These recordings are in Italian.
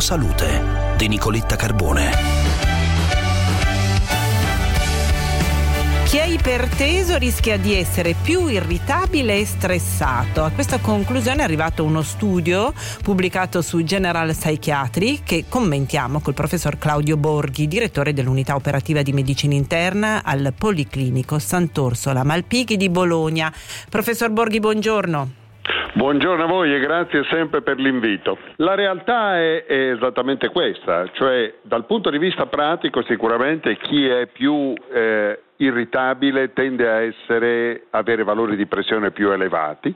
Salute di Nicoletta Carbone. Chi è iperteso rischia di essere più irritabile e stressato. A questa conclusione è arrivato uno studio pubblicato su General Psychiatry che commentiamo col professor Claudio Borghi, direttore dell'unità operativa di medicina interna al Policlinico Sant'Orsola Malpighi di Bologna. Professor Borghi, buongiorno. Buongiorno a voi e grazie sempre per l'invito. La realtà è, è, esattamente questa, cioè dal punto di vista pratico sicuramente chi è più eh, irritabile tende a essere, avere valori di pressione più elevati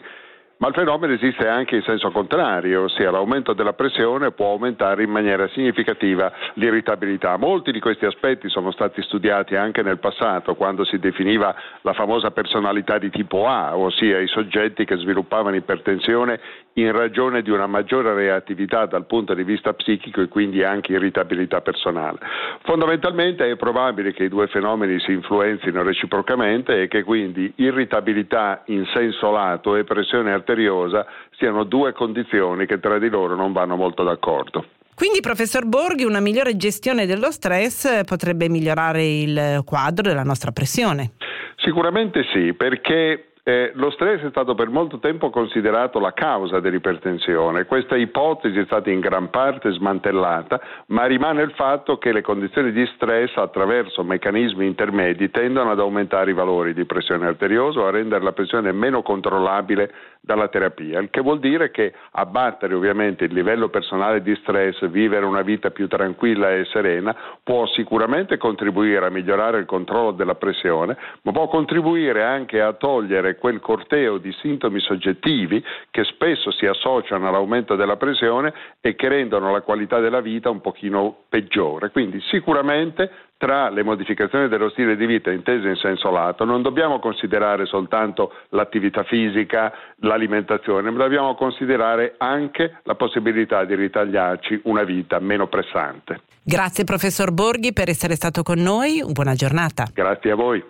ma il fenomeno esiste anche in senso contrario, ossia l'aumento della pressione può aumentare in maniera significativa l'irritabilità. Molti di questi aspetti sono stati studiati anche nel passato, quando si definiva la famosa personalità di tipo A, ossia i soggetti che sviluppavano ipertensione in ragione di una maggiore reattività dal punto di vista psichico e quindi anche irritabilità personale. Fondamentalmente è probabile che i due fenomeni si influenzino reciprocamente e che quindi irritabilità in senso lato e pressione arteriale arteriosa siano due condizioni che tra di loro non vanno molto d'accordo. Quindi, professor Borghi, una migliore gestione dello stress potrebbe migliorare il quadro della nostra pressione? Sicuramente sì, perché eh, lo stress è stato per molto tempo considerato la causa dell'ipertensione. Questa ipotesi è stata in gran parte smantellata, ma rimane il fatto che le condizioni di stress attraverso meccanismi intermedi tendono ad aumentare i valori di pressione arteriosa o a rendere la pressione meno controllabile dalla terapia, il che vuol dire che abbattere ovviamente il livello personale di stress, vivere una vita più tranquilla e serena, può sicuramente contribuire a migliorare il controllo della pressione, ma può contribuire anche a togliere quel corteo di sintomi soggettivi che spesso si associano all'aumento della pressione e che rendono la qualità della vita un pochino peggiore. Quindi sicuramente tra le modificazioni dello stile di vita intese in senso lato non dobbiamo considerare soltanto l'attività fisica, l'alimentazione, ma dobbiamo considerare anche la possibilità di ritagliarci una vita meno pressante. Grazie professor Borghi per essere stato con noi, buona giornata. Grazie a voi.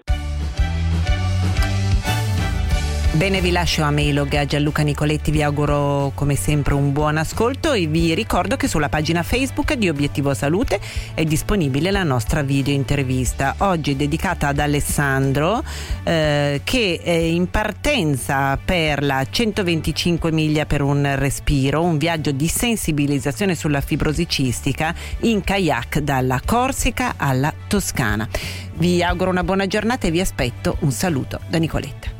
Bene, vi lascio a Melog, a Gianluca Nicoletti, vi auguro come sempre un buon ascolto e vi ricordo che sulla pagina Facebook di Obiettivo Salute è disponibile la nostra video intervista, oggi dedicata ad Alessandro eh, che è in partenza per la 125 miglia per un respiro, un viaggio di sensibilizzazione sulla fibrosi cistica in kayak dalla Corsica alla Toscana. Vi auguro una buona giornata e vi aspetto un saluto da Nicoletta.